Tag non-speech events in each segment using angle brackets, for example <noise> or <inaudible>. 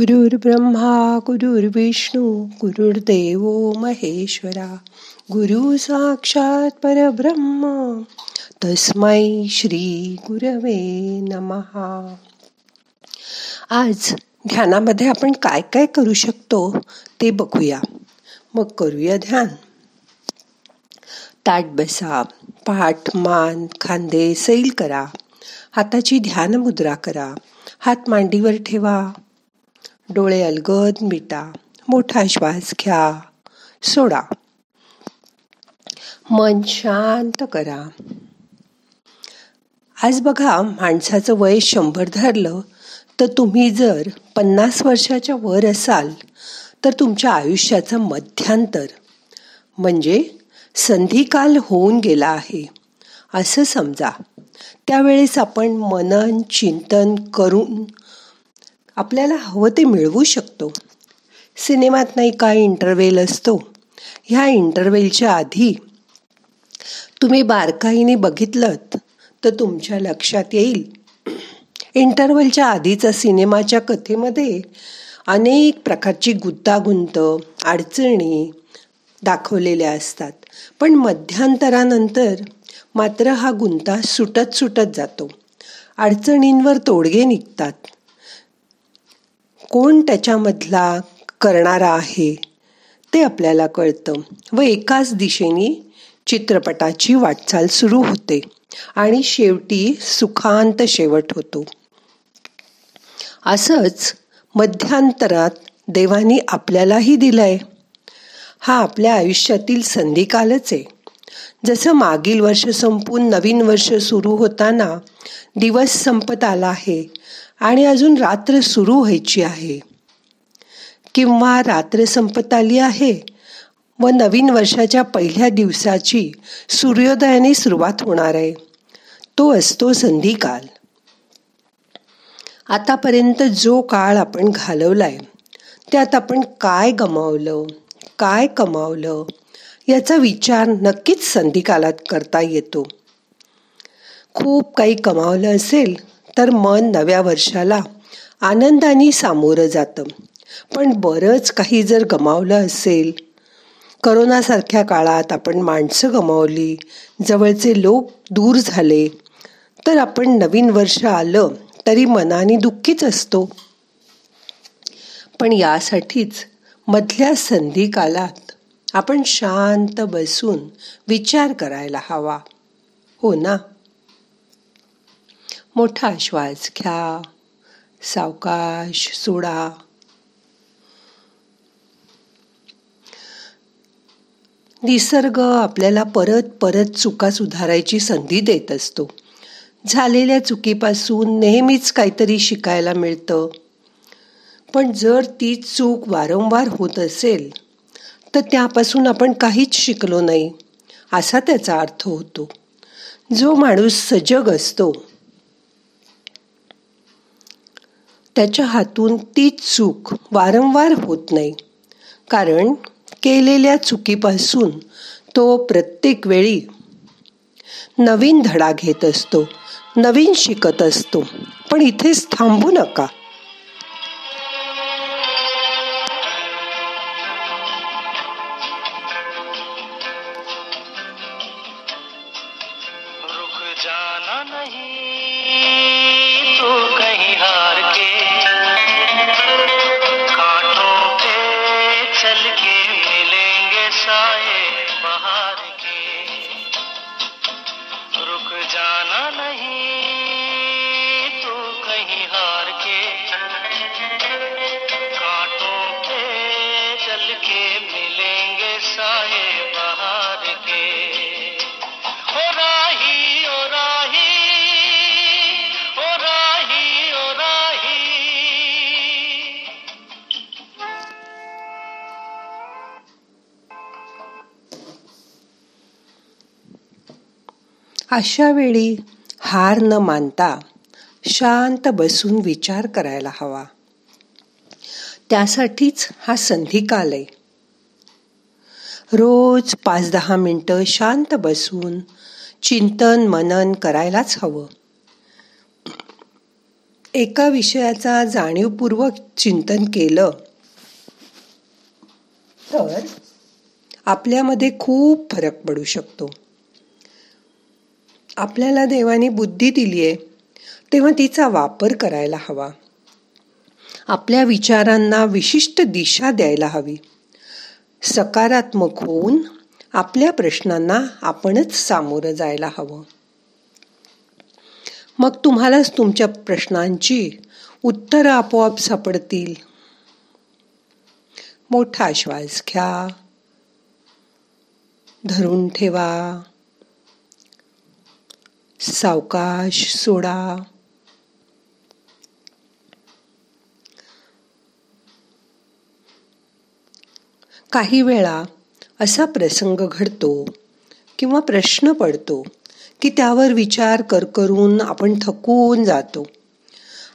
ब्रह्मा गुरुर्विष्णू गुरुर्देव महेश्वरा गुरु साक्षात परब्रह्म तस्मै श्री गुरवे नमहा आज ध्यानामध्ये आपण काय काय करू शकतो ते बघूया. मग करूया ध्यान. ताट बसा पाठ मान खांदे सैल करा. हाताची ध्यान मुद्रा करा. हात मांडीवर ठेवा. डोळे अलगद मिटा. मोठा श्वास घ्या. सोडा. मन शांत करा. आज बघा माणसाचं वय शंभर धरलं तर तुम्ही जर पन्नास वर्षाच्या वर असाल तर तुमच्या आयुष्याचं मध्यांतर म्हणजे संधिकाल होऊन गेला आहे असं समजा. त्यावेळेस आपण मनन चिंतन करून आपल्याला हवं ते मिळवू शकतो. सिनेमात नाही काय इंटरवेल असतो? ह्या इंटरवेलच्या आधी तुम्ही बारकाईने बघितलं तर तुमच्या लक्षात येईल. इंटरव्हलच्या आधीचा सिनेमाच्या कथेमध्ये अनेक प्रकारची गुंतागुंत अडचणी दाखवलेल्या असतात. पण मध्यांतरानंतर मात्र हा गुंता सुटत सुटत जातो. अडचणींवर तोडगे निघतात. कोण त्याच्यामधला करणारा आहे ते आपल्याला कळतं. व एकाच दिशेने चित्रपटाची वाटचाल सुरू होते आणि शेवटी सुखांत शेवट होतो. असंच मध्यांतरात देवानी आपल्यालाही दिलंय. हा आपल्या आयुष्यातील संधिकालच आहे. जसं मागील वर्ष संपून नवीन वर्ष सुरू होताना दिवस संपत आला आहे आणि अजून रात्र सुरू व्हायची आहे. किंवा रात्र संपत आली आहे व नवीन वर्षाच्या पहिल्या दिवसाची सूर्योदयाने सुरुवात होणार आहे. तो असतो संधिकाल. आतापर्यंत जो काळ आपण घालवलाय त्यात आपण काय गमावलं काय कमावलं याचा विचार नक्कीच संधिकालात करता येतो. खूप काही कमावलं असेल तर मन नव्या वर्षाला आनंदाने सामोरं जातं. पण बरंच काही जर गमावलं असेल करोनासारख्या काळात आपण माणसं गमावली जवळचे लोक दूर झाले तर आपण नवीन वर्ष आलं तरी मनाने दुःखीच असतो. पण यासाठीच मधल्या संधी कालात आपण शांत बसून विचार करायला हवा. हो ना? मोठा श्वास घ्या. सावकाश सोडा. निसर्ग आपल्याला परत परत चुका सुधारायची संधी देत असतो. झालेल्या चुकीपासून नेहमीच काहीतरी शिकायला मिळतं. पण जर ती चूक वारंवार होत असेल तर त्यापासून आपण काहीच शिकलो नाही असा त्याचा अर्थ होतो. जो माणूस सजग असतो त्याच्या हातून ती चूक वारंवार होत नाही. कारण केलेल्या चुकीपासून तो प्रत्येक वेळी नवीन धडा घेत असतो नवीन शिकत असतो. पण इथेच थांबू नका. जाना नहीं। अशा वेळी हार न मानता शांत बसून विचार करायला हवा. त्यासाठीच हा संधिकाल आहे रोज पाच दहा मिनटं शांत बसून चिंतन मनन करायलाच हवं. एका विषयाचा जाणीवपूर्वक चिंतन केलं तर आपल्यामध्ये खूप फरक पडू शकतो. आपल्याला देवाने बुद्धी दिली आहे तेव्हा तिचा वापर करायला हवा. आपल्या विचारांना विशिष्ट दिशा द्यायला हवी. सकारात्मक होऊन आपल्या प्रश्नांना आपणच सामोरं जायला हवं. मग तुम्हालाच तुमच्या प्रश्नांची उत्तरं आपोआप सापडतील. मोठा श्वास घ्या. धरून ठेवा. सावकाश सोडा. काही वेळा असा प्रसंग घडतो किंवा प्रश्न पडतो की त्यावर विचार कर करून आपण थकून जातो.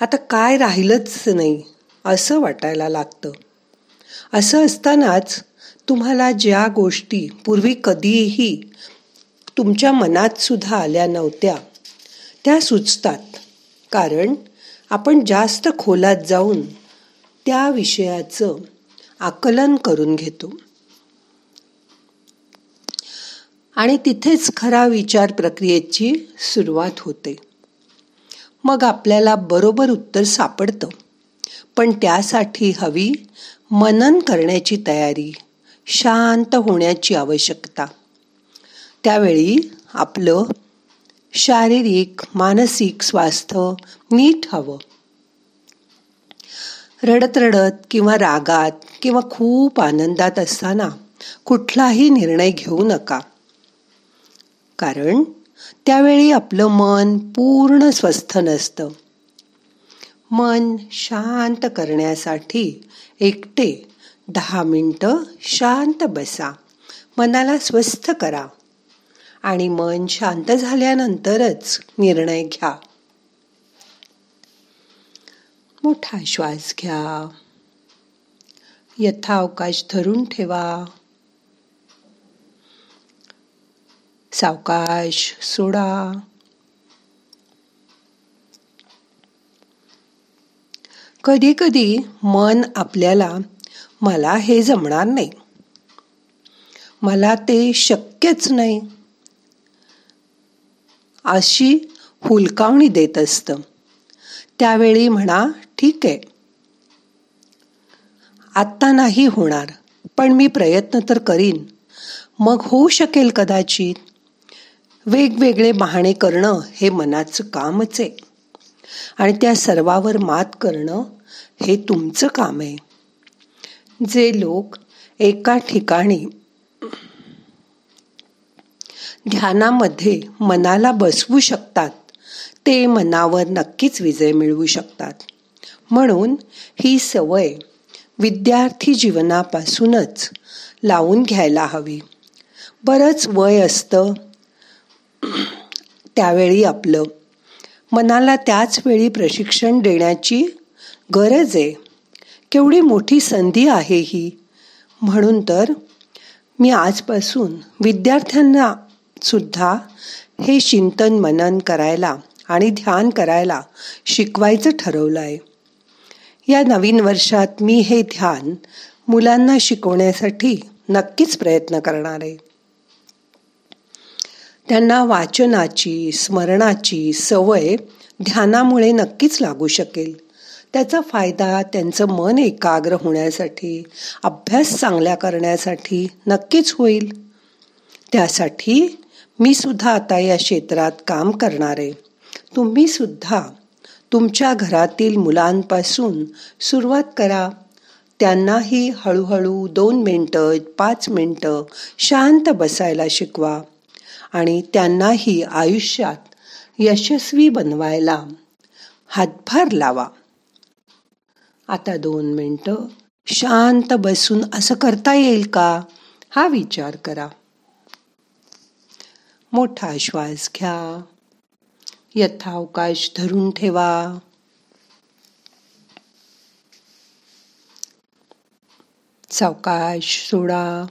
आता काय राहिलंच नाही असं वाटायला लागतं. असं असतानाच तुम्हाला ज्या गोष्टी पूर्वी कधीही तुमच्या मनात सुद्धा आल्या नव्हत्या. त्या सुचतात. कारण आपण जास्त खोलात जाऊन त्या विषयाचं आकलन करून घेतो. आणि तिथेच खरा विचार प्रक्रियेची सुरुवात होते. मग आपल्याला बरोबर उत्तर सापडतं. पण त्यासाठी हवी मनन करण्याची तयारी शांत होण्याची आवश्यकता. त्यावेळी आपलं शारीरिक मानसिक स्वास्थ्य नीट हवं. रडत रडत किंवा रागात किंवा खूप आनंदात असताना कुठलाही निर्णय घेऊ नका. कारण त्यावेळी आपलं मन पूर्ण स्वस्थ नसतं. मन शांत करण्यासाठी एकटे दहा मिनटं शांत बसा. मनाला स्वस्थ करा. आणि मन शांत झाल्यानंतरच निर्णय घ्या. मोठा श्वास घ्या. यथावकाश धरून ठेवा. सावकाश सोडा. कधी कधी मन आपल्याला मला हे जमणार नाही. मला ते शक्यच नाही. अशी हुलकावणी देत असतं. त्यावेळी म्हणा ठीक आहे. आत्ता नाही होणार पण मी प्रयत्न तर करीन. मग होऊ शकेल कदाचित. वेगवेगळे बहाणे करणं हे मनाचं कामच आहे. आणि त्या सर्वावर मात करणं हे तुमचं काम आहे. जे लोक एका ठिकाणी ध्यानामध्ये मनाला बसवू शकतात. ते मनावर नक्कीच विजय मिळवू शकतात. म्हणून ही सवय विद्यार्थी जीवनापासूनच लावून घ्यायला हवी. बरंच वय असतं <clears throat> त्यावेळी आपलं. मनाला त्याच वेळी प्रशिक्षण देण्याची गरज आहे. केवढी मोठी संधी आहे ही. म्हणून तर मी आजपासून विद्यार्थ्यांना सुद्धा हे चिंतन मनन करायला आणि ध्यान करायला शिकवायचं ठरवलं आहे या नवीन वर्षात मी हे ध्यान मुलांना शिकवण्यासाठी नक्कीच प्रयत्न करणार आहे. त्यांना वाचनाची स्मरणाची सवय ध्यानामुळे नक्कीच लागू शकेल. त्याचा फायदा त्यांचं मन एकाग्र होण्यासाठी अभ्यास चांगल्या करण्यासाठी नक्कीच होईल. त्यासाठी मी सुद्धा आता या क्षेत्रात काम करणार. आहे तुम्ही सुद्धा तुमच्या घरातील मुलांपासून सुरुवात करा. त्यांनाही हळूहळू दोन मिनटं पाच मिनटं शांत बसायला शिकवा आणि त्यांनाही आयुष्यात यशस्वी बनवायला हातभार लावा. आता दोन मिनटं शांत बसून असं करता येईल का? हा विचार करा. मोठा श्वास घ्या. यथावकाश धरून ठेवा. सावकाश सोडा.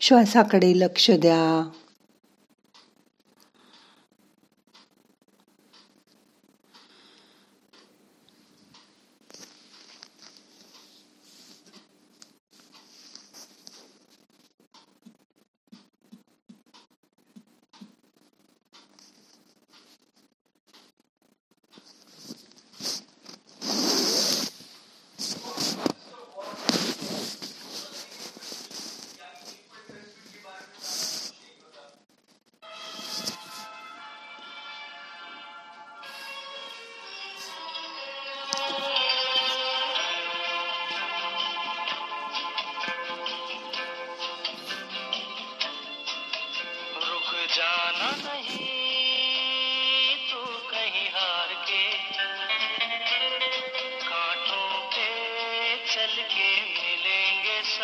श्वासाकडे लक्ष द्या.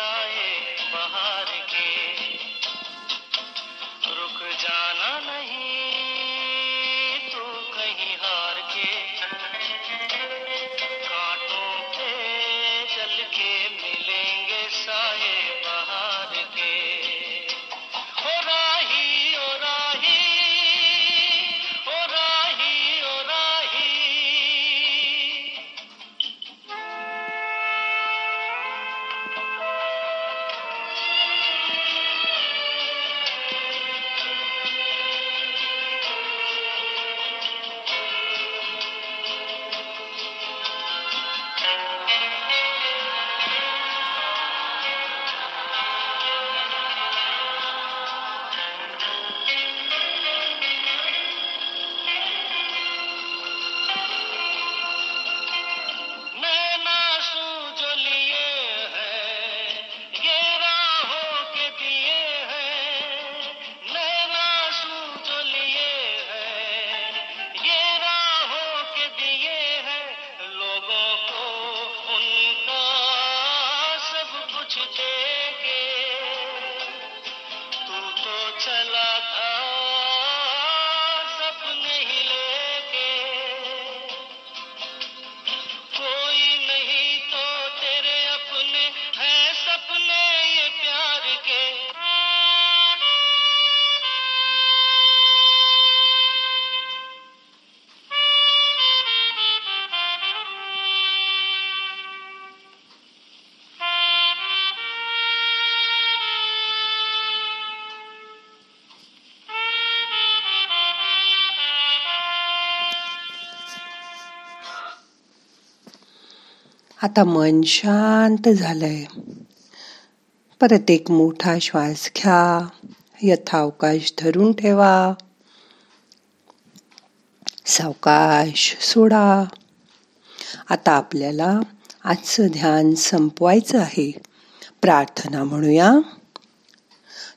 मिलेंगे साए बाहर सब कुछ आता मन शांत झालंय. परत एक मोठा श्वास घ्या. यथावकाश धरून ठेवा. सावकाश सोडा. आता आपल्याला आजचं ध्यान संपवायचं आहे. प्रार्थना म्हणूया.